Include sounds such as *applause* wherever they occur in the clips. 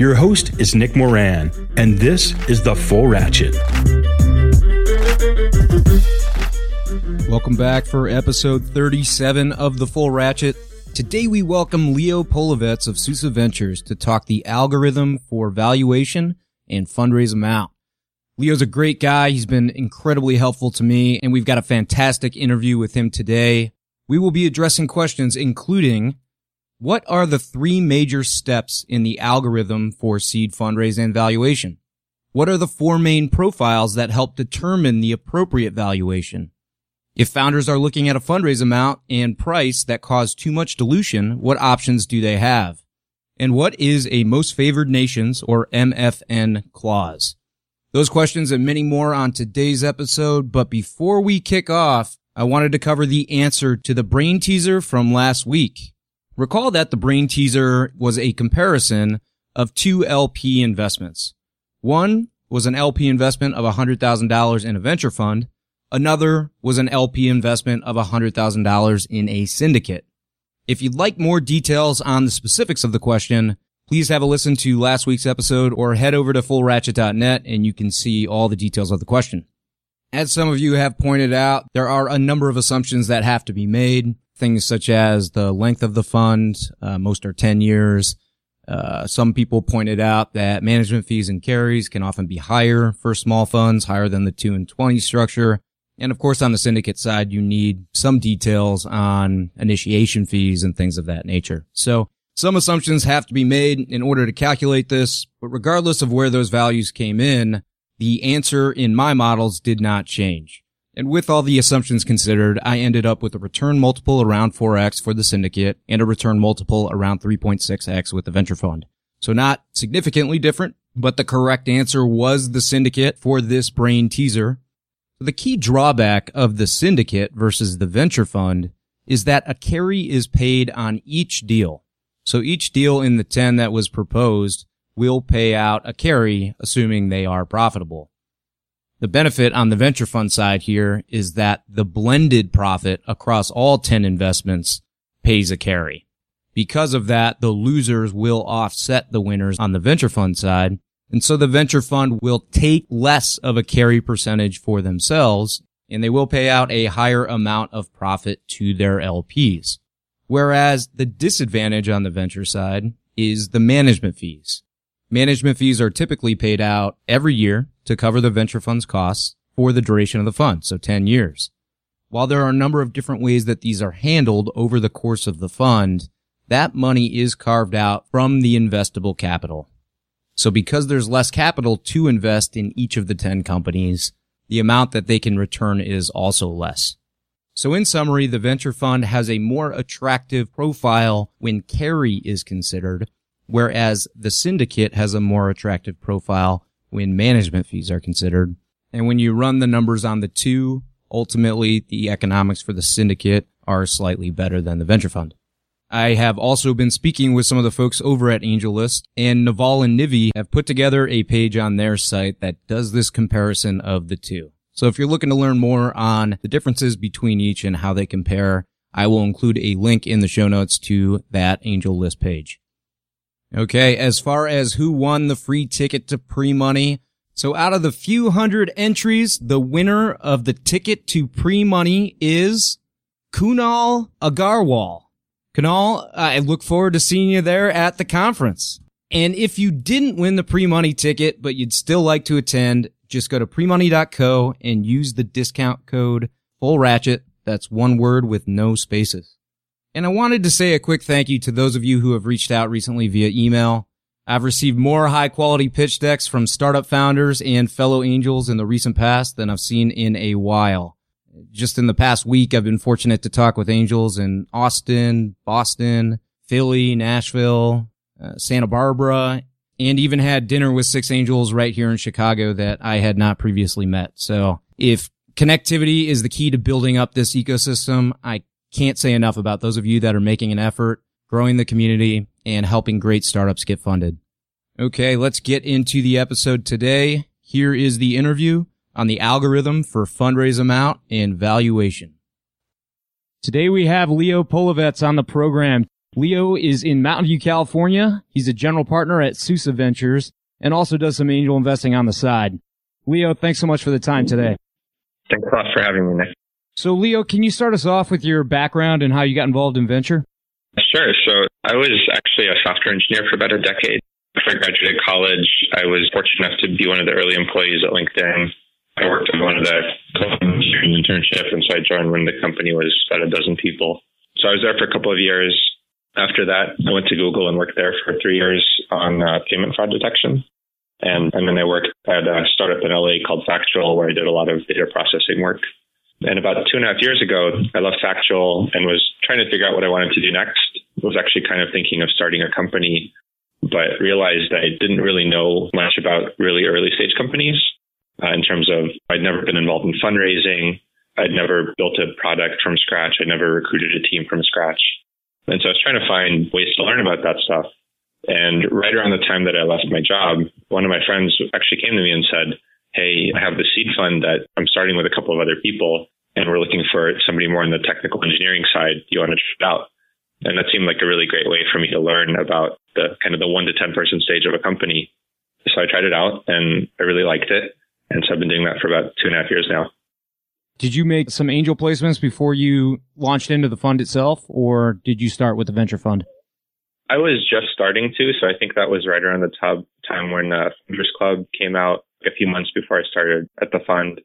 Your host is Nick Moran, and this is The Full Ratchet. Welcome back for episode 37 of The Full Ratchet. Today we welcome Leo Polovets of Susa Ventures to talk the algorithm for valuation and fundraise amount. Leo's a great guy. He's been incredibly helpful to me, and we've got a fantastic interview with him today. We will be addressing questions including what are the three major steps in the algorithm for seed fundraising and valuation? What are the four main profiles that help determine the appropriate valuation? If founders are looking at a fundraise amount and price that cause too much dilution, what options do they have? And what is a most favored nations or MFN clause? Those questions and many more on today's episode. But before we kick off, I wanted to cover the answer to the brain teaser from last week. Recall that the brain teaser was a comparison of two LP investments. One was an LP investment of $100,000 in a venture fund. Another was an LP investment of $100,000 in a syndicate. If you'd like more details on the specifics of the question, please have a listen to last week's episode or head over to fullratchet.net and you can see all the details of the question. As some of you have pointed out, there are a number of assumptions that have to be made things such as the length of the fund. Uh, most are 10 years. Uh, some people pointed out that management fees and carries can often be higher for small funds, higher than the 2 and 20 structure. And of course, on the syndicate side, you need some details on initiation fees and things of that nature. So some assumptions have to be made in order to calculate this, but regardless of where those values came in, the answer in my models did not change. And with all the assumptions considered, I ended up with a return multiple around 4x for the syndicate and a return multiple around 3.6x with the venture fund. So not significantly different, but the correct answer was the syndicate for this brain teaser. The key drawback of the syndicate versus the venture fund is that a carry is paid on each deal. So each deal in the 10 that was proposed will pay out a carry, assuming they are profitable. The benefit on the venture fund side here is that the blended profit across all 10 investments pays a carry. Because of that, the losers will offset the winners on the venture fund side. And so the venture fund will take less of a carry percentage for themselves and they will pay out a higher amount of profit to their LPs. Whereas the disadvantage on the venture side is the management fees. Management fees are typically paid out every year to cover the venture fund's costs for the duration of the fund, so 10 years. While there are a number of different ways that these are handled over the course of the fund, that money is carved out from the investable capital. So because there's less capital to invest in each of the 10 companies, the amount that they can return is also less. So in summary, the venture fund has a more attractive profile when carry is considered whereas the syndicate has a more attractive profile when management fees are considered. And when you run the numbers on the two, ultimately the economics for the syndicate are slightly better than the venture fund. I have also been speaking with some of the folks over at AngelList and Naval and Nivi have put together a page on their site that does this comparison of the two. So if you're looking to learn more on the differences between each and how they compare, I will include a link in the show notes to that AngelList page. Okay, as far as who won the free ticket to pre-money, so out of the few hundred entries, the winner of the ticket to pre-money is Kunal Agarwal. Kunal, I look forward to seeing you there at the conference. And if you didn't win the pre-money ticket, but you'd still like to attend, just go to premoney.co and use the discount code full ratchet. That's one word with no spaces. And I wanted to say a quick thank you to those of you who have reached out recently via email. I've received more high quality pitch decks from startup founders and fellow angels in the recent past than I've seen in a while. Just in the past week, I've been fortunate to talk with angels in Austin, Boston, Philly, Nashville, uh, Santa Barbara, and even had dinner with six angels right here in Chicago that I had not previously met. So if connectivity is the key to building up this ecosystem, I can't say enough about those of you that are making an effort, growing the community, and helping great startups get funded. Okay, let's get into the episode today. Here is the interview on the algorithm for fundraise amount and valuation. Today we have Leo Polovets on the program. Leo is in Mountain View, California. He's a general partner at Susa Ventures and also does some angel investing on the side. Leo, thanks so much for the time today. Thanks a lot for having me, Nick. So, Leo, can you start us off with your background and how you got involved in venture? Sure. So, I was actually a software engineer for about a decade. After I graduated college, I was fortunate enough to be one of the early employees at LinkedIn. I worked on one of the internship, and so I joined when the company was about a dozen people. So I was there for a couple of years, after that, I went to Google and worked there for three years on uh, payment fraud detection. And, and then I worked at a startup in LA called Factual, where I did a lot of data processing work. And about two and a half years ago, I left Factual and was trying to figure out what I wanted to do next. I was actually kind of thinking of starting a company, but realized I didn't really know much about really early stage companies uh, in terms of I'd never been involved in fundraising. I'd never built a product from scratch. I never recruited a team from scratch. And so I was trying to find ways to learn about that stuff. And right around the time that I left my job, one of my friends actually came to me and said, Hey, I have the seed fund that I'm starting with a couple of other people, and we're looking for somebody more on the technical engineering side. Do you want to try it out? And that seemed like a really great way for me to learn about the kind of the one to 10 person stage of a company. So I tried it out and I really liked it. And so I've been doing that for about two and a half years now. Did you make some angel placements before you launched into the fund itself, or did you start with the venture fund? I was just starting to, so I think that was right around the time when uh, Funders Club came out a few months before I started at the fund.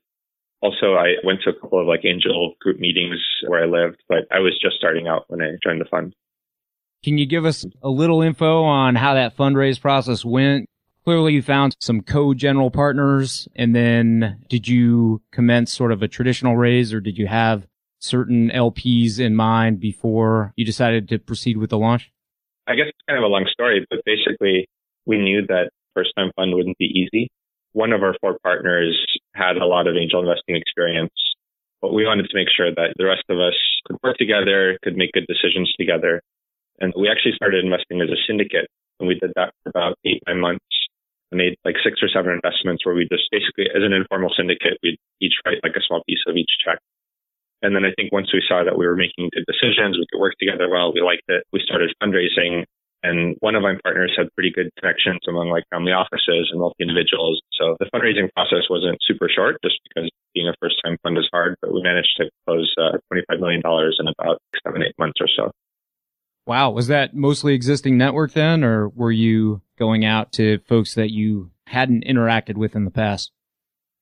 Also, I went to a couple of like angel group meetings where I lived, but I was just starting out when I joined the fund. Can you give us a little info on how that fundraise process went? clearly you found some co-general partners and then did you commence sort of a traditional raise or did you have certain LPs in mind before you decided to proceed with the launch? I guess it's kind of a long story, but basically we knew that first time fund wouldn't be easy. One of our four partners had a lot of angel investing experience, but we wanted to make sure that the rest of us could work together, could make good decisions together. And we actually started investing as a syndicate and we did that for about eight, nine months made like six or seven investments where we just basically, as an informal syndicate, we'd each write like a small piece of each check. And then I think once we saw that we were making good decisions, we could work together well, we liked it, we started fundraising. And one of my partners had pretty good connections among like family offices and multi individuals. So the fundraising process wasn't super short just because being a first time fund is hard, but we managed to close uh, $25 million in about seven, eight months or so. Wow. Was that mostly existing network then, or were you going out to folks that you hadn't interacted with in the past?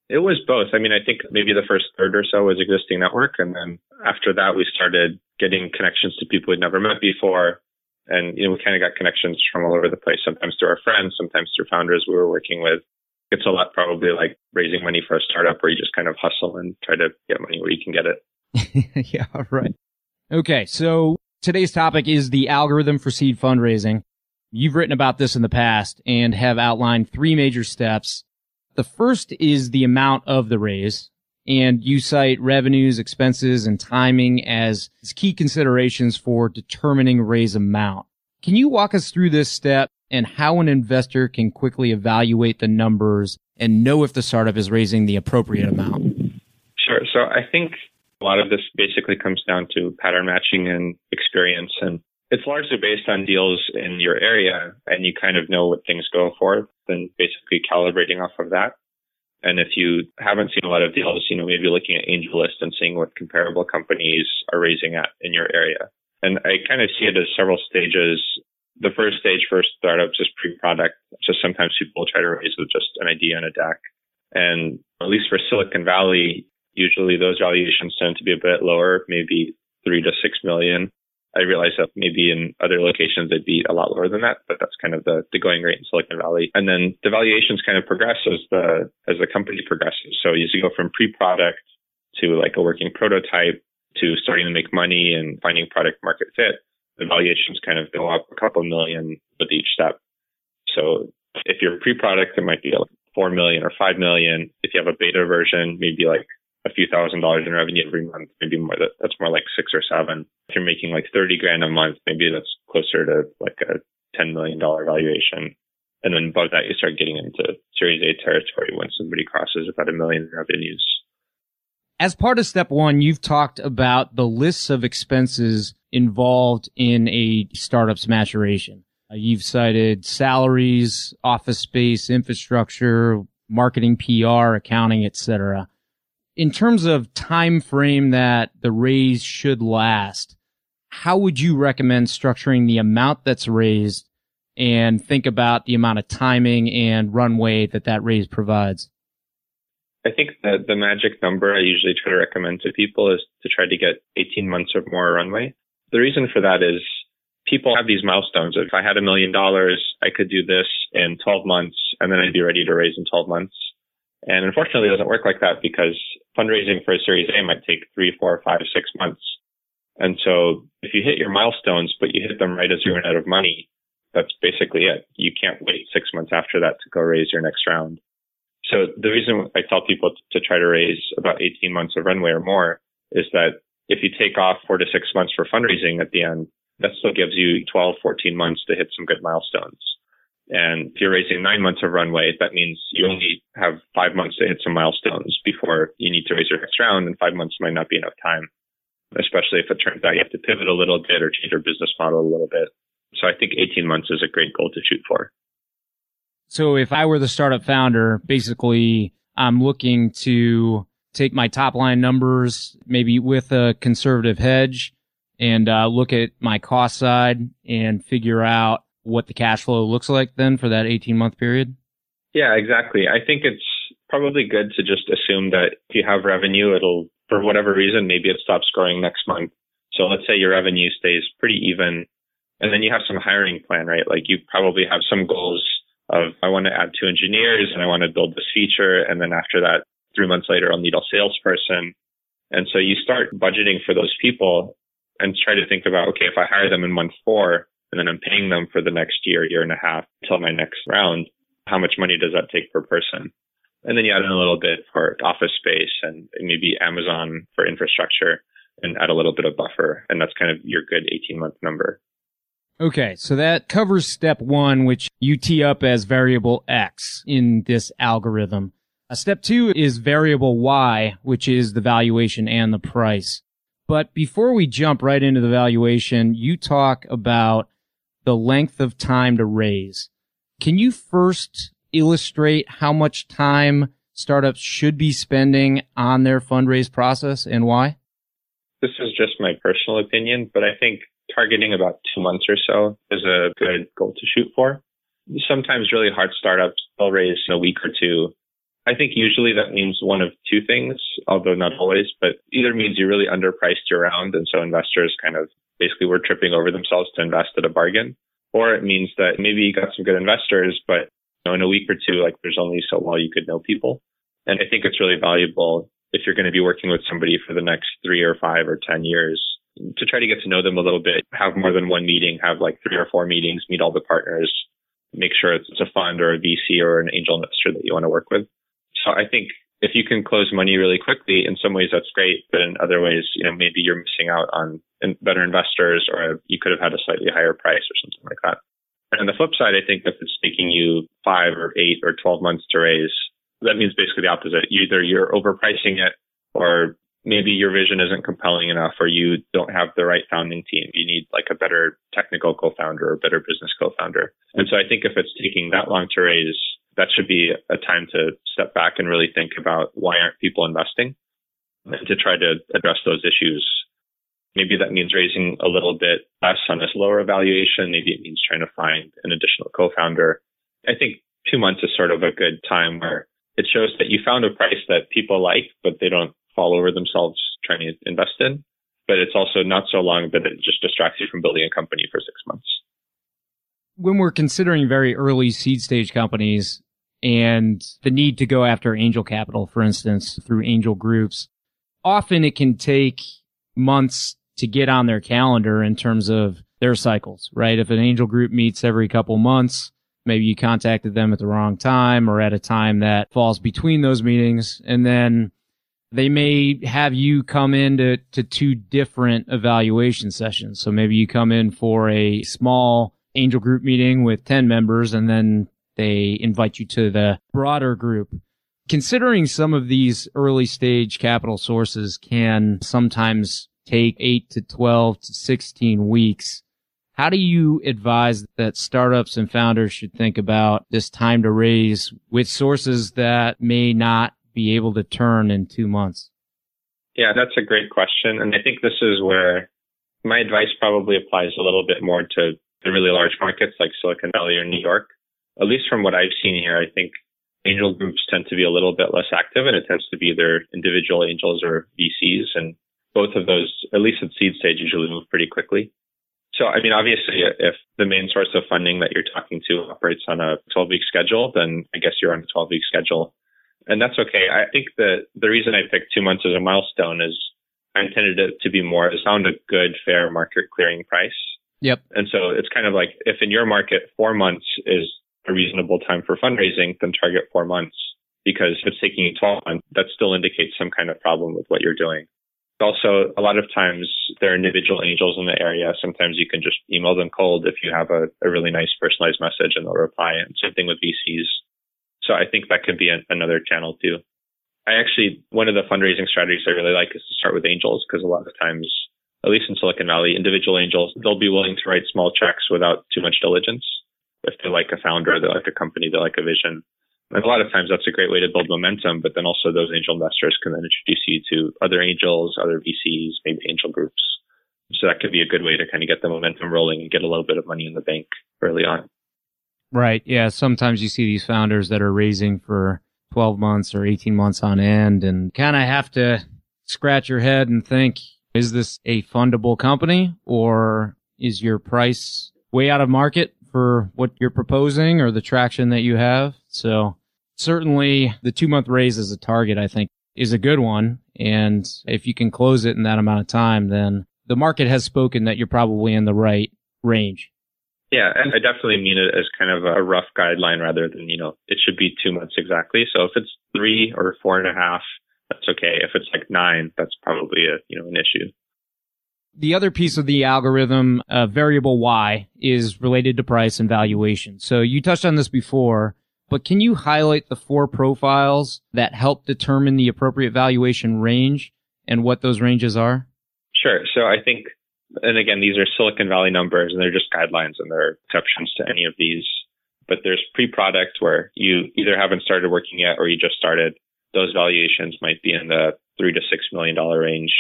It was both. I mean, I think maybe the first third or so was existing network. And then after that, we started getting connections to people we'd never met before. And, you know, we kind of got connections from all over the place, sometimes through our friends, sometimes through founders we were working with. It's a lot probably like raising money for a startup where you just kind of hustle and try to get money where you can get it. *laughs* yeah, right. Okay. So today's topic is the algorithm for seed fundraising. You've written about this in the past and have outlined three major steps. The first is the amount of the raise, and you cite revenues, expenses, and timing as key considerations for determining raise amount. Can you walk us through this step and how an investor can quickly evaluate the numbers and know if the startup is raising the appropriate amount? Sure. So I think a lot of this basically comes down to pattern matching and experience and it's largely based on deals in your area and you kind of know what things go for, then basically calibrating off of that. And if you haven't seen a lot of deals, you know, maybe looking at AngelList and seeing what comparable companies are raising at in your area. And I kind of see it as several stages. The first stage for startups is pre-product. So sometimes people try to raise with just an idea and a deck. And at least for Silicon Valley, usually those valuations tend to be a bit lower, maybe three to six million. I realize that maybe in other locations they'd be a lot lower than that, but that's kind of the, the going rate in Silicon Valley. And then the valuations kind of progress as the as the company progresses. So as you go from pre-product to like a working prototype to starting to make money and finding product market fit, the valuations kind of go up a couple million with each step. So if you're pre-product, it might be like four million or five million. If you have a beta version, maybe like a few thousand dollars in revenue every month, maybe more that that's more like six or seven. If you're making like 30 grand a month, maybe that's closer to like a $10 million valuation. And then above that, you start getting into series A territory when somebody crosses about a million revenues. As part of step one, you've talked about the lists of expenses involved in a startup's maturation. Uh, you've cited salaries, office space, infrastructure, marketing, PR, accounting, etc. In terms of time frame that the raise should last, how would you recommend structuring the amount that's raised and think about the amount of timing and runway that that raise provides? I think that the magic number I usually try to recommend to people is to try to get 18 months or more runway. The reason for that is people have these milestones. If I had a million dollars, I could do this in 12 months and then I'd be ready to raise in 12 months. And unfortunately, it doesn't work like that because fundraising for a Series A might take three, four, five, six months. And so if you hit your milestones, but you hit them right as you run out of money, that's basically it. You can't wait six months after that to go raise your next round. So the reason I tell people to try to raise about 18 months of runway or more is that if you take off four to six months for fundraising at the end, that still gives you 12, 14 months to hit some good milestones. And if you're raising nine months of runway, that means you only have five months to hit some milestones before you need to raise your next round, and five months might not be enough time, especially if it turns out you have to pivot a little bit or change your business model a little bit. So I think 18 months is a great goal to shoot for. So if I were the startup founder, basically I'm looking to take my top line numbers, maybe with a conservative hedge and uh, look at my cost side and figure out what the cash flow looks like then for that 18 month period? Yeah, exactly. I think it's probably good to just assume that if you have revenue, it'll, for whatever reason, maybe it stops growing next month. So let's say your revenue stays pretty even and then you have some hiring plan, right? Like you probably have some goals of, I want to add two engineers and I want to build this feature. And then after that, three months later, I'll need a salesperson. And so you start budgeting for those people and try to think about, okay, if I hire them in month four, and then I'm paying them for the next year, year and a half until my next round, how much money does that take per person? And then you add in a little bit for office space and maybe Amazon for infrastructure and add a little bit of buffer. And that's kind of your good 18 month number. Okay, so that covers step one, which you tee up as variable X in this algorithm. Uh, step two is variable Y, which is the valuation and the price. But before we jump right into the valuation, you talk about the length of time to raise. Can you first illustrate how much time startups should be spending on their fundraise process and why? This is just my personal opinion, but I think targeting about two months or so is a good goal to shoot for. Sometimes really hard startups, they'll raise in a week or two. I think usually that means one of two things, although not always, but either means you really underpriced your round. And so investors kind of basically were tripping over themselves to invest at a bargain. Or it means that maybe you got some good investors, but you know, in a week or two, like there's only so well you could know people. And I think it's really valuable if you're going to be working with somebody for the next three or five or 10 years to try to get to know them a little bit, have more than one meeting, have like three or four meetings, meet all the partners, make sure it's a fund or a VC or an angel investor that you want to work with. So I think if you can close money really quickly, in some ways that's great, but in other ways, you know, maybe you're missing out on better investors or you could have had a slightly higher price or something like that. And on the flip side, I think if it's taking you five or eight or 12 months to raise, that means basically the opposite. Either you're overpricing it or maybe your vision isn't compelling enough or you don't have the right founding team. You need like a better technical co-founder or better business co-founder. And so I think if it's taking that long to raise, that should be a time to step back and really think about why aren't people investing and to try to address those issues. Maybe that means raising a little bit less on this lower valuation. Maybe it means trying to find an additional co-founder. I think two months is sort of a good time where it shows that you found a price that people like, but they don't fall over themselves trying to invest in. But it's also not so long that it just distracts you from building a company for six months. When we're considering very early seed stage companies and the need to go after angel capital, for instance, through angel groups, often it can take months to get on their calendar in terms of their cycles, right? If an angel group meets every couple months, maybe you contacted them at the wrong time or at a time that falls between those meetings. And then they may have you come into to two different evaluation sessions. So maybe you come in for a small angel group meeting with 10 members and then they invite you to the broader group. Considering some of these early stage capital sources can sometimes take eight to 12 to 16 weeks. How do you advise that startups and founders should think about this time to raise with sources that may not be able to turn in two months? Yeah, that's a great question. And I think this is where my advice probably applies a little bit more to the really large markets like Silicon Valley or New York. At least from what I've seen here, I think angel groups tend to be a little bit less active and it tends to be either individual angels or VCs. And both of those, at least at seed stage, usually move pretty quickly. So, I mean, obviously, if the main source of funding that you're talking to operates on a 12 week schedule, then I guess you're on a 12 week schedule. And that's okay. I think that the reason I picked two months as a milestone is I intended it to be more, it sound a good, fair market clearing price. Yep. And so it's kind of like if in your market, four months is a reasonable time for fundraising, then target four months. Because if it's taking you 12 months, that still indicates some kind of problem with what you're doing. Also, a lot of times there are individual angels in the area. Sometimes you can just email them cold if you have a, a really nice personalized message and they'll reply. And same thing with VCs. So I think that could be an, another channel too. I actually, one of the fundraising strategies I really like is to start with angels because a lot of times, at least in Silicon Valley, individual angels, they'll be willing to write small checks without too much diligence. If they like a founder, they like a company, they like a vision. And a lot of times that's a great way to build momentum, but then also those angel investors can then introduce you to other angels, other VCs, maybe angel groups. So that could be a good way to kind of get the momentum rolling and get a little bit of money in the bank early on. Right. Yeah. Sometimes you see these founders that are raising for 12 months or 18 months on end and kind of have to scratch your head and think, is this a fundable company or is your price way out of market for what you're proposing or the traction that you have? So certainly the two month raise as a target, I think is a good one. And if you can close it in that amount of time, then the market has spoken that you're probably in the right range. Yeah, and I definitely mean it as kind of a rough guideline rather than, you know, it should be two months exactly. So if it's three or four and a half, that's okay. If it's like nine, that's probably a, you know, an issue. The other piece of the algorithm, uh, variable Y, is related to price and valuation. So you touched on this before, but can you highlight the four profiles that help determine the appropriate valuation range and what those ranges are? Sure. So I think, and again, these are Silicon Valley numbers and they're just guidelines and there are exceptions to any of these. But there's pre-product where you either haven't started working yet or you just started. Those valuations might be in the three to six million dollar range.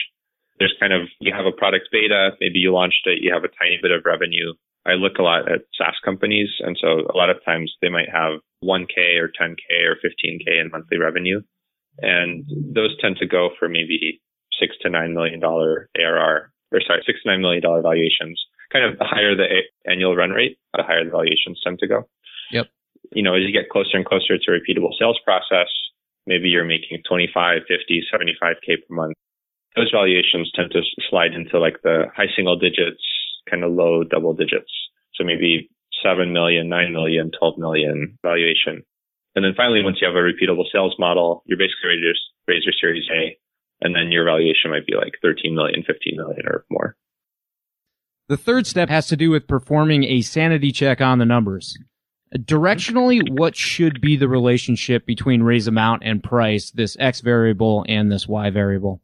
There's kind of, you have a product beta, maybe you launched it, you have a tiny bit of revenue. I look a lot at SaaS companies. And so a lot of times they might have 1K or 10K or 15K in monthly revenue. And those tend to go for maybe six to nine million dollar ARR, or sorry, six to nine million dollar valuations. Kind of the higher the a- annual run rate, the higher the valuations tend to go. Yep. You know, as you get closer and closer to a repeatable sales process, maybe you're making 25, 50, 75K per month. Those valuations tend to slide into like the high single digits, kind of low double digits. So maybe 7 million, 9 million, 12 million valuation. And then finally, once you have a repeatable sales model, you're basically ready to raise your series A. And then your valuation might be like 13 million, 15 million or more. The third step has to do with performing a sanity check on the numbers. Directionally, mm-hmm. what should be the relationship between raise amount and price, this X variable and this Y variable?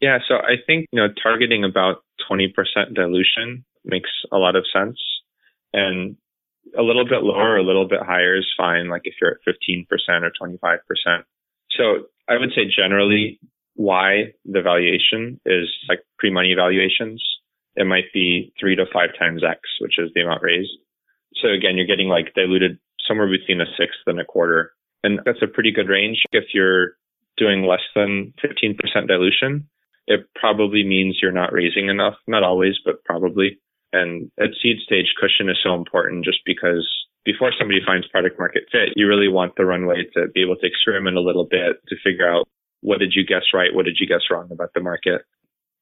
Yeah, so I think, you know, targeting about 20% dilution makes a lot of sense. And a little bit lower, a little bit higher is fine. Like if you're at 15% or 25%. So I would say generally why the valuation is like pre-money valuations. It might be three to five times X, which is the amount raised. So again, you're getting like diluted somewhere between a sixth and a quarter. And that's a pretty good range. If you're doing less than 15% dilution, it probably means you're not raising enough. Not always, but probably. And at seed stage, cushion is so important just because before somebody finds product market fit, you really want the runway to be able to experiment a little bit to figure out what did you guess right? What did you guess wrong about the market?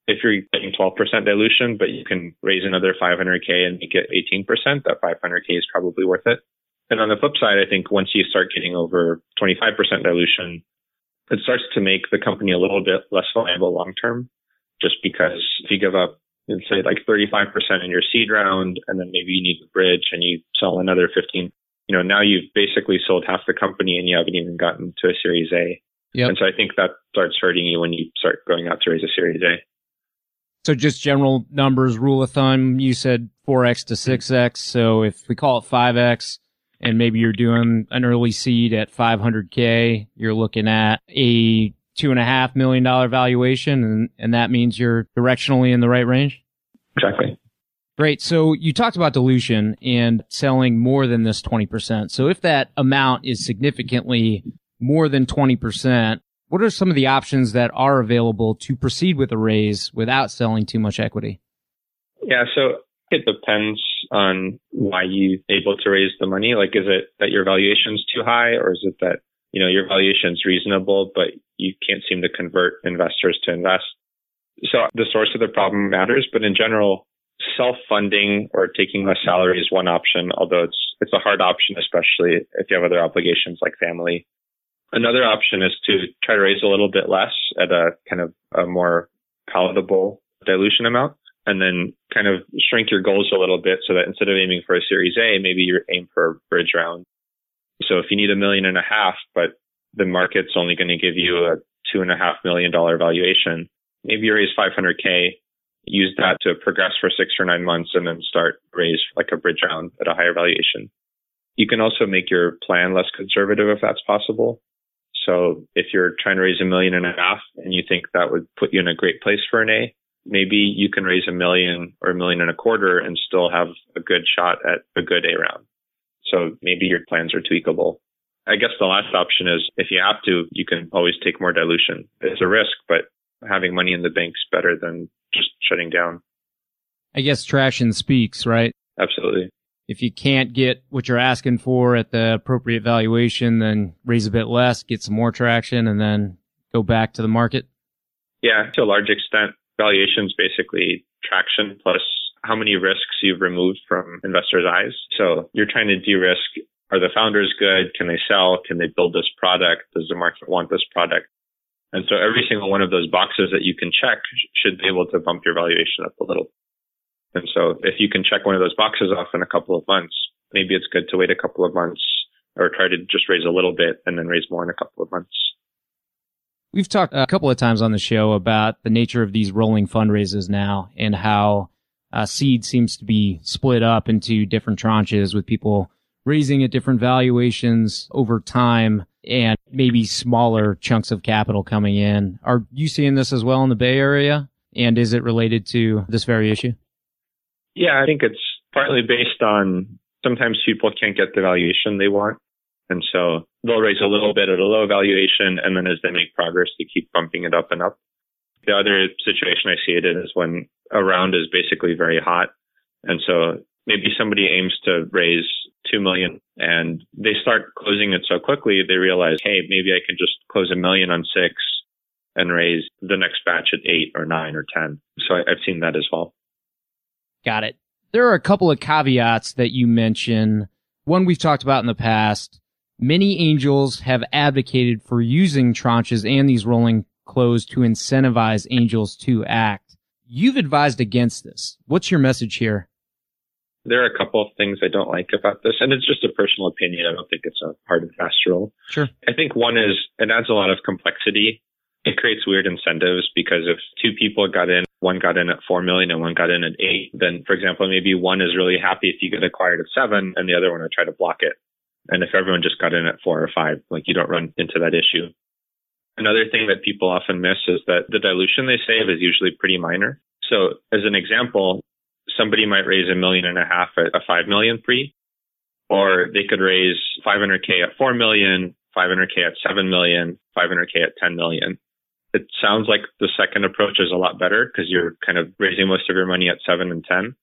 If you're getting 12% dilution, but you can raise another 500K and make it 18%, that 500K is probably worth it. And on the flip side, I think once you start getting over 25% dilution, it starts to make the company a little bit less viable long term, just because if you give up, let's say like 35% in your seed round, and then maybe you need a bridge and you sell another 15, you know, now you've basically sold half the company and you haven't even gotten to a series A. Yep. And so I think that starts hurting you when you start going out to raise a series A. So just general numbers, rule of thumb, you said 4x to 6x. So if we call it 5x, and maybe you're doing an early seed at 500k, you're looking at a two and a half million dollar valuation, and, and that means you're directionally in the right range. Exactly. Great. So you talked about dilution and selling more than this 20%. So if that amount is significantly more than 20%, what are some of the options that are available to proceed with a raise without selling too much equity? Yeah. So it depends on why you're able to raise the money. Like, is it that your valuation is too high or is it that, you know, your valuation is reasonable, but you can't seem to convert investors to invest? So the source of the problem matters, but in general, self-funding or taking less salary is one option, although it's, it's a hard option, especially if you have other obligations like family. Another option is to try to raise a little bit less at a kind of a more palatable dilution amount and then kind of shrink your goals a little bit so that instead of aiming for a series A, maybe you aim for a bridge round. So if you need a million and a half, but the market's only going to give you a two and a half million dollar valuation, maybe you raise 500K, use that to progress for six or nine months and then start raise like a bridge round at a higher valuation. You can also make your plan less conservative if that's possible. So if you're trying to raise a million and a half and you think that would put you in a great place for an A, maybe you can raise a million or a million and a quarter and still have a good shot at a good A round. So maybe your plans are tweakable. I guess the last option is if you have to, you can always take more dilution. It's a risk, but having money in the bank's better than just shutting down. I guess traction speaks, right? Absolutely. If you can't get what you're asking for at the appropriate valuation, then raise a bit less, get some more traction, and then go back to the market. Yeah, to a large extent valuations basically traction plus how many risks you've removed from investors' eyes. So you're trying to de-risk. Are the founders good? Can they sell? Can they build this product? Does the market want this product? And so every single one of those boxes that you can check should be able to bump your valuation up a little. And so if you can check one of those boxes off in a couple of months, maybe it's good to wait a couple of months or try to just raise a little bit and then raise more in a couple of months. We've talked a couple of times on the show about the nature of these rolling fundraisers now and how uh, seed seems to be split up into different tranches with people raising at different valuations over time and maybe smaller chunks of capital coming in. Are you seeing this as well in the Bay Area? And is it related to this very issue? Yeah, I think it's partly based on sometimes people can't get the valuation they want. And so they'll raise a little bit at a low valuation. And then as they make progress, they keep bumping it up and up. The other situation I see it in is when a round is basically very hot. And so maybe somebody aims to raise 2 million and they start closing it so quickly, they realize, Hey, maybe I can just close a million on six and raise the next batch at eight or nine or 10. So I've seen that as well. Got it. There are a couple of caveats that you mention. One we've talked about in the past Many angels have advocated for using tranches and these rolling close to incentivize angels to act. You've advised against this. What's your message here? There are a couple of things I don't like about this, and it's just a personal opinion. I don't think it's a hard and fast rule. Sure. I think one is it adds a lot of complexity. It creates weird incentives because if two people got in, one got in at four million and one got in at eight, then for example, maybe one is really happy if you get acquired at seven and the other one would try to block it. And if everyone just got in at four or five, like you don't run into that issue. Another thing that people often miss is that the dilution they save is usually pretty minor. So as an example, somebody might raise a million and a half at a 5 million pre, or they could raise 500k at 4 million, 500k at 7 million, 500k at 10 million. It sounds like the second approach is a lot better because you're kind of raising most of your money at 7 and 10,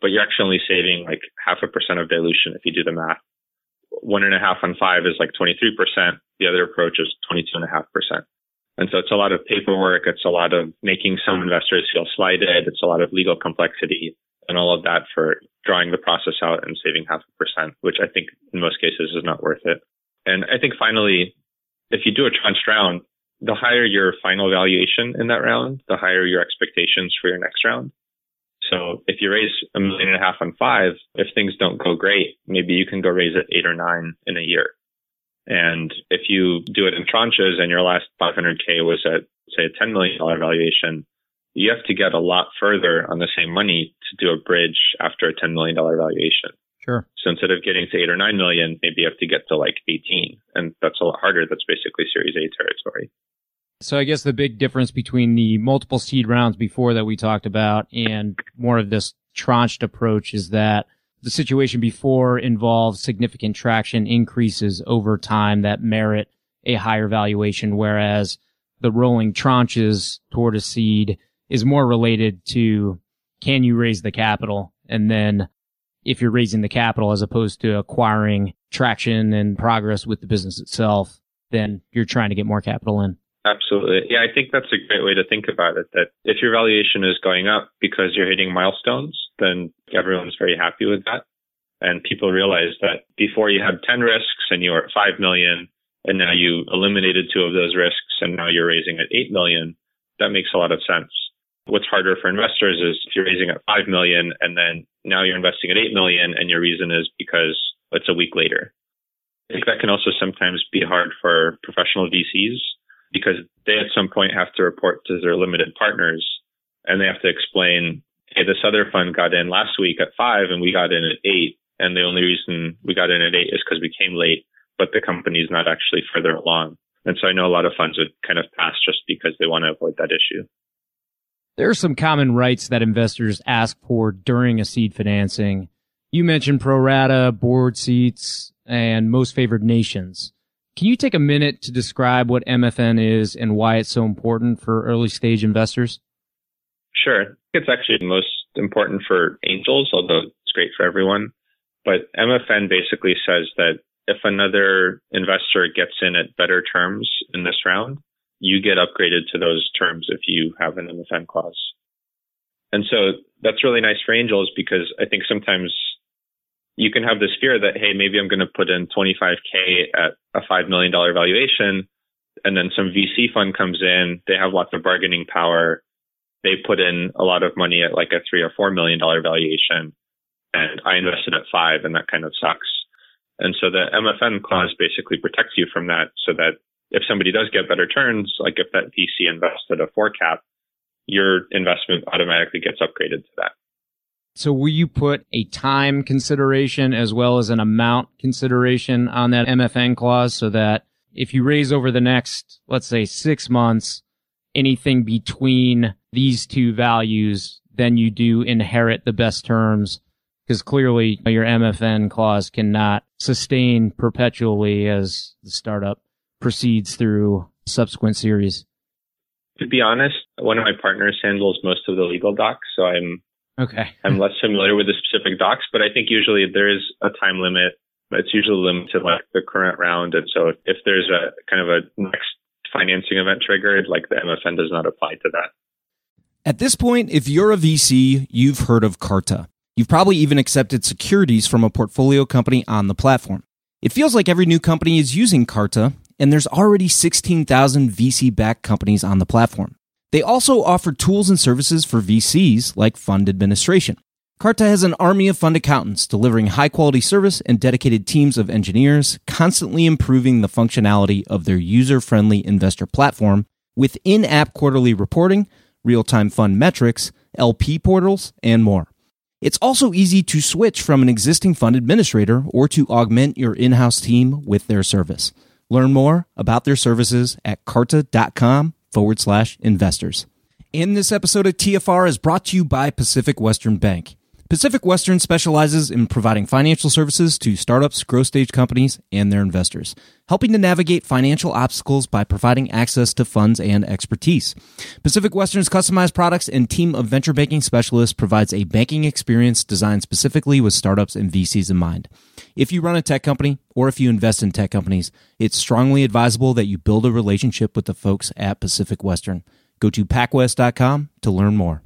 but you're actually only saving like half a percent of dilution if you do the math. One and a half on five is like 23%. The other approach is 22.5%. And so it's a lot of paperwork. It's a lot of making some investors feel slighted. It's a lot of legal complexity and all of that for drawing the process out and saving half a percent, which I think in most cases is not worth it. And I think finally, if you do a tranche round, the higher your final valuation in that round, the higher your expectations for your next round. So if you raise a million and a half on five, if things don't go great, maybe you can go raise it eight or nine in a year. And if you do it in tranches and your last 500K was at, say, a $10 million valuation, you have to get a lot further on the same money to do a bridge after a $10 million valuation. Sure. So instead of getting to eight or nine million, maybe you have to get to like 18. And that's a lot harder. That's basically Series A territory. So I guess the big difference between the multiple seed rounds before that we talked about and more of this tranched approach is that the situation before involves significant traction increases over time that merit a higher valuation, whereas the rolling tranches toward a seed is more related to can you raise the capital? And then if you're raising the capital as opposed to acquiring traction and progress with the business itself, then you're trying to get more capital in. Absolutely. Yeah, I think that's a great way to think about it. That if your valuation is going up because you're hitting milestones, then everyone's very happy with that. And people realize that before you had 10 risks and you were at 5 million, and now you eliminated two of those risks and now you're raising at 8 million, that makes a lot of sense. What's harder for investors is if you're raising at 5 million and then now you're investing at 8 million and your reason is because it's a week later. I think that can also sometimes be hard for professional VCs because they at some point have to report to their limited partners and they have to explain, hey, this other fund got in last week at five and we got in at eight. And the only reason we got in at eight is because we came late, but the company's not actually further along. And so I know a lot of funds would kind of pass just because they want to avoid that issue. There are some common rights that investors ask for during a seed financing. You mentioned pro rata, board seats, and most favored nations. Can you take a minute to describe what MFN is and why it's so important for early stage investors? Sure. It's actually most important for angels, although it's great for everyone. But MFN basically says that if another investor gets in at better terms in this round, you get upgraded to those terms if you have an MFN clause. And so that's really nice for angels because I think sometimes you can have this fear that, hey, maybe I'm going to put in 25K at a $5 million valuation. And then some VC fund comes in, they have lots of bargaining power. They put in a lot of money at like a three or $4 million valuation. And I invested at five and that kind of sucks. And so the MFN clause basically protects you from that so that if somebody does get better turns, like if that VC invested a four cap, your investment automatically gets upgraded to that. So will you put a time consideration as well as an amount consideration on that MFN clause so that if you raise over the next, let's say six months, anything between these two values, then you do inherit the best terms because clearly your MFN clause cannot sustain perpetually as the startup proceeds through subsequent series? To be honest, one of my partners handles most of the legal docs, so I'm okay. *laughs* I'm less familiar with the specific docs, but I think usually there is a time limit. It's usually limited like the current round, and so if there's a kind of a next financing event triggered, like the MFN does not apply to that. At this point, if you're a VC, you've heard of Carta. You've probably even accepted securities from a portfolio company on the platform. It feels like every new company is using Carta, and there's already 16,000 VC backed companies on the platform. They also offer tools and services for VCs like fund administration. Carta has an army of fund accountants delivering high quality service and dedicated teams of engineers, constantly improving the functionality of their user friendly investor platform with in app quarterly reporting, real time fund metrics, LP portals, and more. It's also easy to switch from an existing fund administrator or to augment your in house team with their service. Learn more about their services at carta.com forward slash investors. In this episode of TFR is brought to you by Pacific Western Bank. Pacific Western specializes in providing financial services to startups, growth stage companies, and their investors, helping to navigate financial obstacles by providing access to funds and expertise. Pacific Western's customized products and team of venture banking specialists provides a banking experience designed specifically with startups and VCs in mind. If you run a tech company or if you invest in tech companies, it's strongly advisable that you build a relationship with the folks at Pacific Western. Go to pacwest.com to learn more.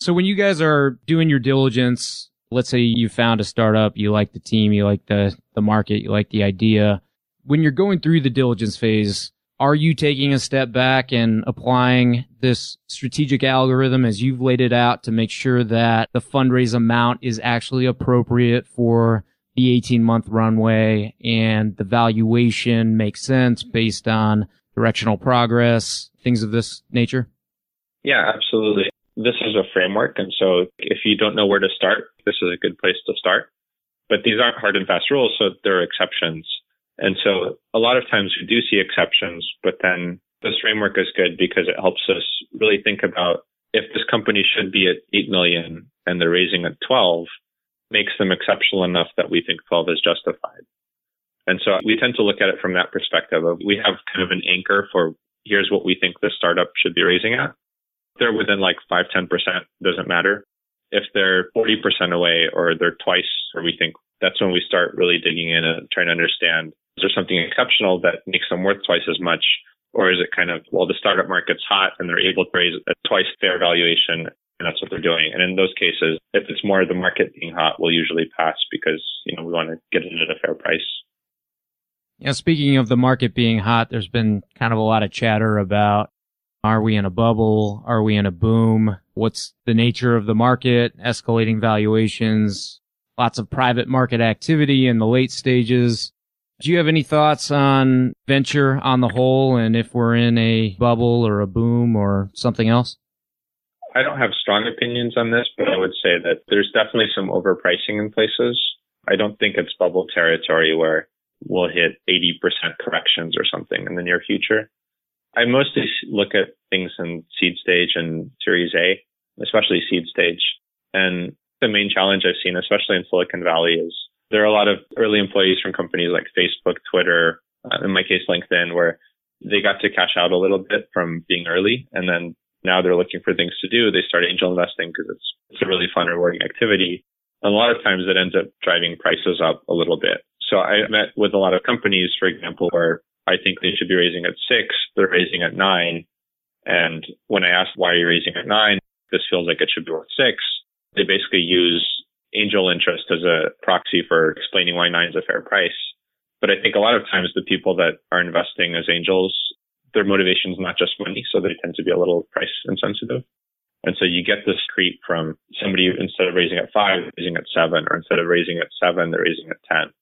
So when you guys are doing your diligence, let's say you found a startup, you like the team, you like the, the market, you like the idea. When you're going through the diligence phase, are you taking a step back and applying this strategic algorithm as you've laid it out to make sure that the fundraise amount is actually appropriate for the 18 month runway and the valuation makes sense based on directional progress, things of this nature? Yeah, absolutely. This is a framework. And so if you don't know where to start, this is a good place to start. But these aren't hard and fast rules, so there are exceptions. And so a lot of times we do see exceptions, but then this framework is good because it helps us really think about if this company should be at 8 million and they're raising at 12, makes them exceptional enough that we think 12 is justified. And so we tend to look at it from that perspective of we have kind of an anchor for here's what we think the startup should be raising at. If they're within like 5, 10%, doesn't matter. If they're 40% away or they're twice, or we think that's when we start really digging in and trying to understand is there something exceptional that makes them worth twice as much? Or is it kind of, well, the startup market's hot and they're able to raise a twice fair valuation and that's what they're doing. And in those cases, if it's more the market being hot, we'll usually pass because, you know, we want to get it at a fair price. Yeah. Speaking of the market being hot, there's been kind of a lot of chatter about are we in a bubble? Are we in a boom? What's the nature of the market? Escalating valuations, lots of private market activity in the late stages. Do you have any thoughts on venture on the whole and if we're in a bubble or a boom or something else? I don't have strong opinions on this, but I would say that there's definitely some overpricing in places. I don't think it's bubble territory where we'll hit 80% corrections or something in the near future. I mostly look at things in seed stage and series A, especially seed stage. And the main challenge I've seen, especially in Silicon Valley, is there are a lot of early employees from companies like Facebook, Twitter, uh, in my case, LinkedIn, where they got to cash out a little bit from being early. And then now they're looking for things to do. They start angel investing because it's, it's a really fun, rewarding activity. And a lot of times it ends up driving prices up a little bit. So I met with a lot of companies, for example, where I think they should be raising at six, they're raising at nine. And when I asked why are you raising at nine, this feels like it should be worth six. They basically use angel interest as a proxy for explaining why nine is a fair price. But I think a lot of times the people that are investing as angels, their motivation is not just money, so they tend to be a little price insensitive. And so you get this creep from somebody instead of raising at five, raising at seven, or instead of raising at seven, they're raising at 10.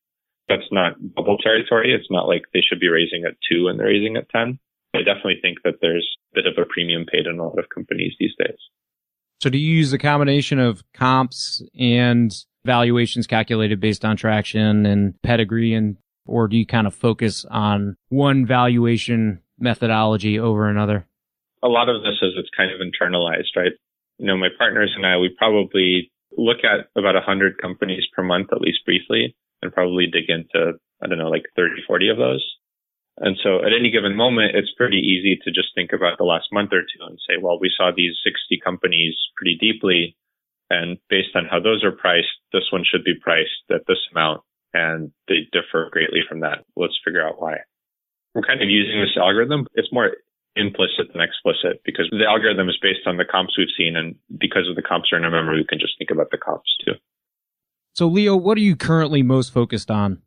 That's not bubble territory. It's not like they should be raising at two and they're raising at 10. I definitely think that there's a bit of a premium paid in a lot of companies these days. So do you use a combination of comps and valuations calculated based on traction and pedigree and or do you kind of focus on one valuation methodology over another? A lot of this is it's kind of internalized, right? You know, my partners and I, we probably look at about 100 companies per month, at least briefly, and probably dig into, I don't know, like 30, 40 of those. And so at any given moment, it's pretty easy to just think about the last month or two and say, well, we saw these 60 companies pretty deeply. And based on how those are priced, this one should be priced at this amount. And they differ greatly from that. Let's figure out why. We're kind of using this algorithm. It's more implicit than explicit because the algorithm is based on the comps we've seen. And because of the comps are in our memory, we can just think about the comps too. So Leo, what are you currently most focused on?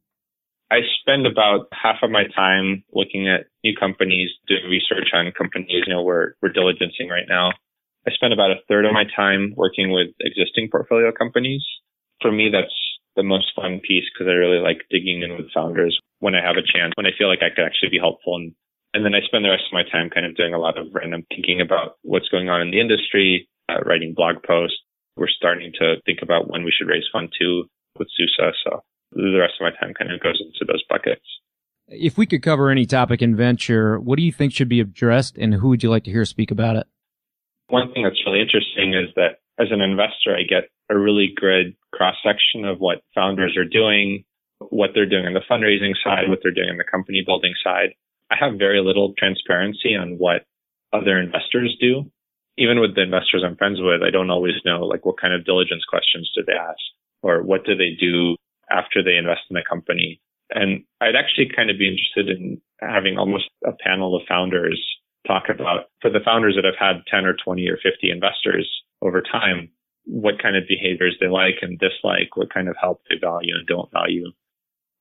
I spend about half of my time looking at new companies, doing research on companies, you know, we're, we're diligencing right now. I spend about a third of my time working with existing portfolio companies. For me, that's the most fun piece because I really like digging in with founders when I have a chance, when I feel like I could actually be helpful. And, and then I spend the rest of my time kind of doing a lot of random thinking about what's going on in the industry, uh, writing blog posts, we're starting to think about when we should raise fund two with Susa. So the rest of my time kind of goes into those buckets. If we could cover any topic in venture, what do you think should be addressed and who would you like to hear speak about it? One thing that's really interesting is that as an investor, I get a really good cross section of what founders are doing, what they're doing on the fundraising side, what they're doing on the company building side. I have very little transparency on what other investors do. Even with the investors I'm friends with, I don't always know like what kind of diligence questions do they ask or what do they do after they invest in a company. And I'd actually kind of be interested in having almost a panel of founders talk about for the founders that have had 10 or 20 or 50 investors over time, what kind of behaviors they like and dislike, what kind of help they value and don't value.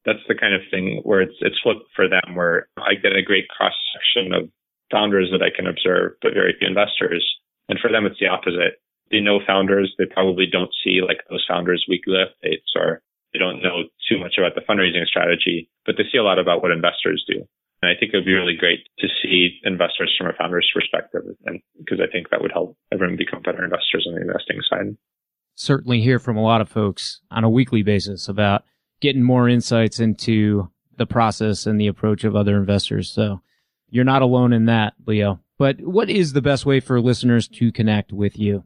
That's the kind of thing where it's, it's flipped for them where I get a great cross section of founders that I can observe, but very few investors. And for them, it's the opposite. They know founders. They probably don't see like those founders weekly updates or they don't know too much about the fundraising strategy, but they see a lot about what investors do. And I think it would be really great to see investors from a founder's perspective, and because I think that would help everyone become better investors on the investing side. Certainly hear from a lot of folks on a weekly basis about getting more insights into the process and the approach of other investors. So you're not alone in that, Leo. But what is the best way for listeners to connect with you?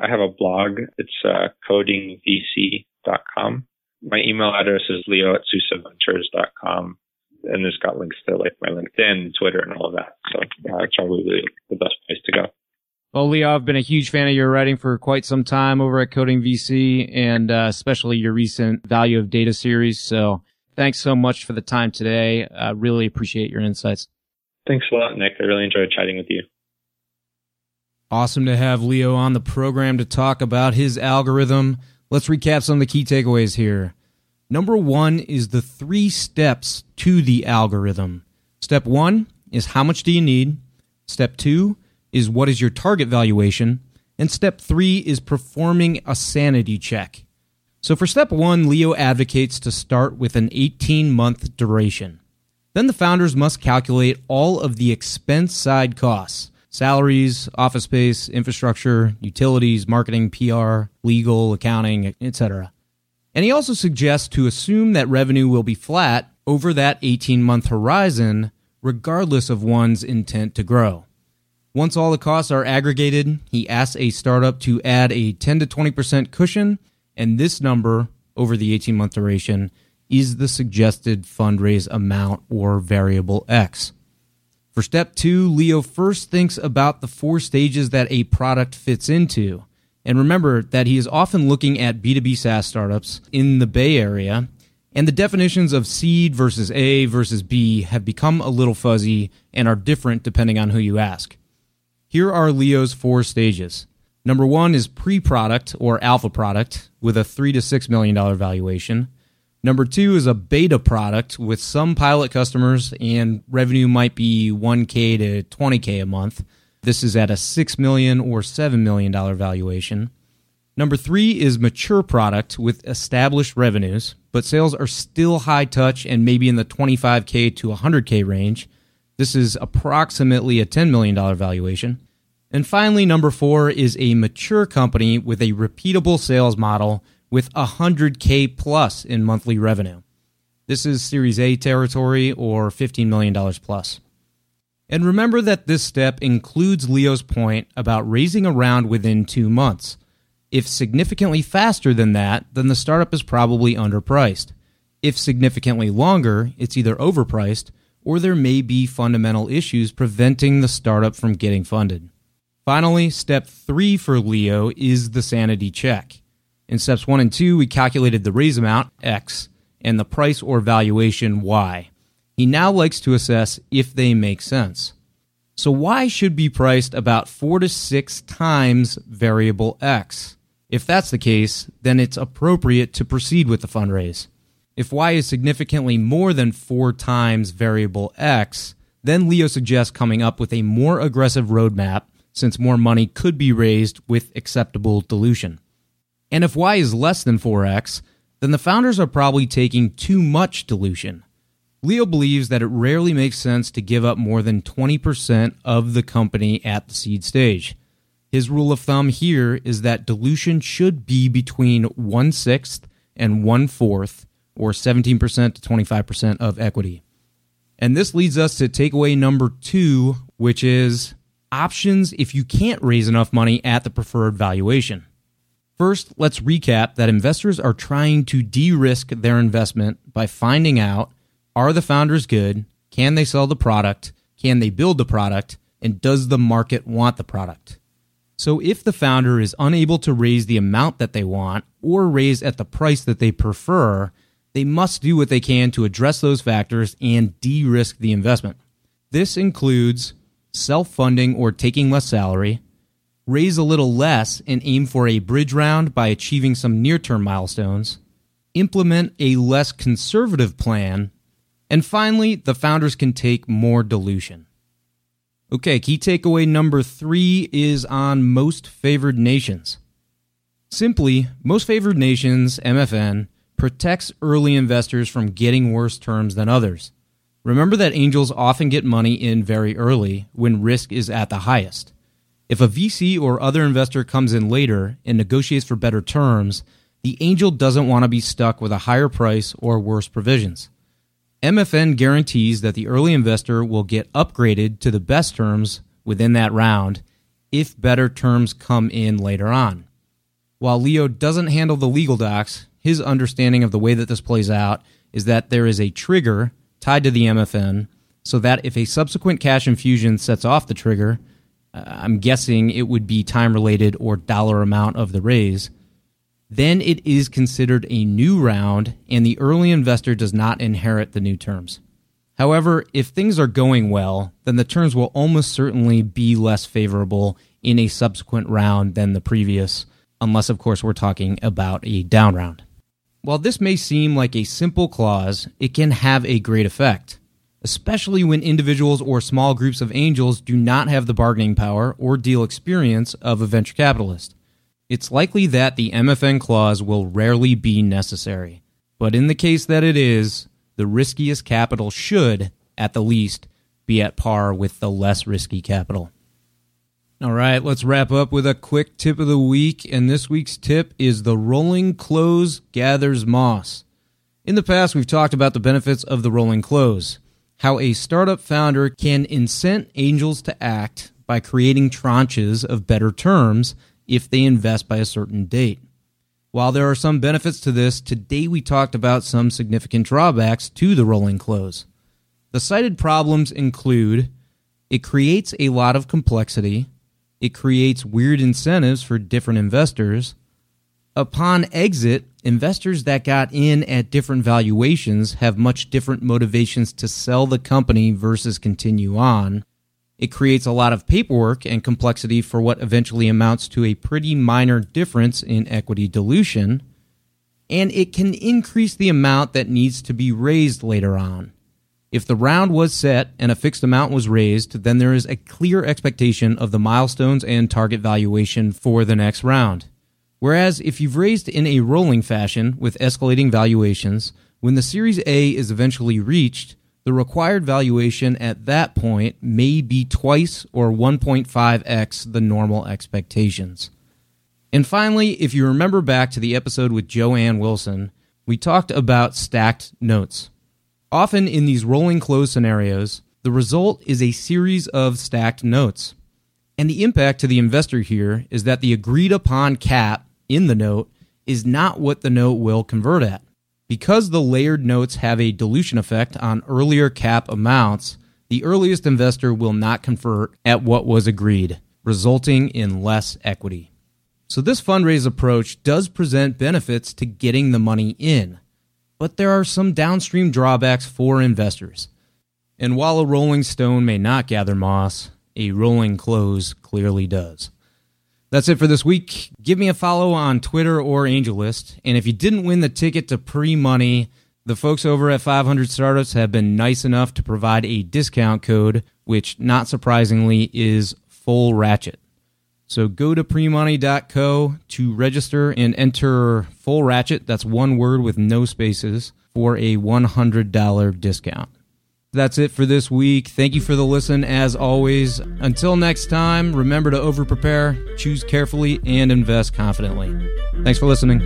I have a blog. It's uh, codingvc.com. My email address is leo at susaventures.com and it's got links to like my LinkedIn, Twitter, and all of that. So uh, it's probably the best place to go. Well, Leo, I've been a huge fan of your writing for quite some time over at Coding VC, and uh, especially your recent Value of Data series. So thanks so much for the time today. I really appreciate your insights. Thanks a lot, Nick. I really enjoyed chatting with you. Awesome to have Leo on the program to talk about his algorithm. Let's recap some of the key takeaways here. Number one is the three steps to the algorithm. Step one is how much do you need? Step two is what is your target valuation? And step three is performing a sanity check. So for step one, Leo advocates to start with an 18 month duration. Then the founders must calculate all of the expense side costs salaries, office space, infrastructure, utilities, marketing, PR, legal, accounting, etc. And he also suggests to assume that revenue will be flat over that 18 month horizon, regardless of one's intent to grow. Once all the costs are aggregated, he asks a startup to add a 10 to 20% cushion, and this number over the 18 month duration is the suggested fundraise amount or variable X. For step two, Leo first thinks about the four stages that a product fits into. And remember that he is often looking at B2B SaaS startups in the Bay Area, and the definitions of seed versus A versus B have become a little fuzzy and are different depending on who you ask. Here are Leo's four stages. Number one is pre product or alpha product with a three to six million dollar valuation. Number two is a beta product with some pilot customers and revenue might be 1K to 20K a month. This is at a 6 million or $7 million valuation. Number three is mature product with established revenues, but sales are still high touch and maybe in the 25K to 100K range. This is approximately a $10 million valuation. And finally, number four is a mature company with a repeatable sales model with 100K plus in monthly revenue. This is Series A territory or $15 million plus. And remember that this step includes Leo's point about raising a round within two months. If significantly faster than that, then the startup is probably underpriced. If significantly longer, it's either overpriced or there may be fundamental issues preventing the startup from getting funded. Finally, step three for Leo is the sanity check. In steps one and two, we calculated the raise amount, X, and the price or valuation, Y. He now likes to assess if they make sense. So Y should be priced about four to six times variable X. If that's the case, then it's appropriate to proceed with the fundraise. If Y is significantly more than four times variable X, then Leo suggests coming up with a more aggressive roadmap since more money could be raised with acceptable dilution. And if Y is less than 4X, then the founders are probably taking too much dilution. Leo believes that it rarely makes sense to give up more than 20% of the company at the seed stage. His rule of thumb here is that dilution should be between one sixth and one fourth, or 17% to 25% of equity. And this leads us to takeaway number two, which is options if you can't raise enough money at the preferred valuation. First, let's recap that investors are trying to de risk their investment by finding out are the founders good? Can they sell the product? Can they build the product? And does the market want the product? So, if the founder is unable to raise the amount that they want or raise at the price that they prefer, they must do what they can to address those factors and de risk the investment. This includes self funding or taking less salary, raise a little less and aim for a bridge round by achieving some near term milestones, implement a less conservative plan, and finally, the founders can take more dilution. Okay, key takeaway number three is on most favored nations. Simply, most favored nations, MFN, protects early investors from getting worse terms than others. Remember that angels often get money in very early when risk is at the highest. If a VC or other investor comes in later and negotiates for better terms, the angel doesn't want to be stuck with a higher price or worse provisions. MFN guarantees that the early investor will get upgraded to the best terms within that round if better terms come in later on. While Leo doesn't handle the legal docs, his understanding of the way that this plays out is that there is a trigger tied to the MFN so that if a subsequent cash infusion sets off the trigger, Uh, I'm guessing it would be time related or dollar amount of the raise, then it is considered a new round and the early investor does not inherit the new terms. However, if things are going well, then the terms will almost certainly be less favorable in a subsequent round than the previous, unless, of course, we're talking about a down round. While this may seem like a simple clause, it can have a great effect especially when individuals or small groups of angels do not have the bargaining power or deal experience of a venture capitalist. It's likely that the MFN clause will rarely be necessary. But in the case that it is, the riskiest capital should, at the least, be at par with the less risky capital. All right, let's wrap up with a quick tip of the week. And this week's tip is the rolling close gathers moss. In the past, we've talked about the benefits of the rolling close how a startup founder can incent angels to act by creating tranches of better terms if they invest by a certain date. While there are some benefits to this, today we talked about some significant drawbacks to the rolling close. The cited problems include it creates a lot of complexity, it creates weird incentives for different investors, Upon exit, investors that got in at different valuations have much different motivations to sell the company versus continue on. It creates a lot of paperwork and complexity for what eventually amounts to a pretty minor difference in equity dilution. And it can increase the amount that needs to be raised later on. If the round was set and a fixed amount was raised, then there is a clear expectation of the milestones and target valuation for the next round. Whereas if you've raised in a rolling fashion with escalating valuations, when the Series A is eventually reached, the required valuation at that point may be twice or 1.5x the normal expectations. And finally, if you remember back to the episode with Joanne Wilson, we talked about stacked notes. Often in these rolling close scenarios, the result is a series of stacked notes. And the impact to the investor here is that the agreed upon cap in the note is not what the note will convert at. Because the layered notes have a dilution effect on earlier cap amounts, the earliest investor will not convert at what was agreed, resulting in less equity. So, this fundraise approach does present benefits to getting the money in, but there are some downstream drawbacks for investors. And while a rolling stone may not gather moss, a rolling close clearly does. That's it for this week. Give me a follow on Twitter or AngelList. And if you didn't win the ticket to pre money, the folks over at 500 Startups have been nice enough to provide a discount code, which, not surprisingly, is full ratchet. So go to premoney.co to register and enter full ratchet. That's one word with no spaces for a $100 discount. That's it for this week. Thank you for the listen, as always. Until next time, remember to over prepare, choose carefully, and invest confidently. Thanks for listening.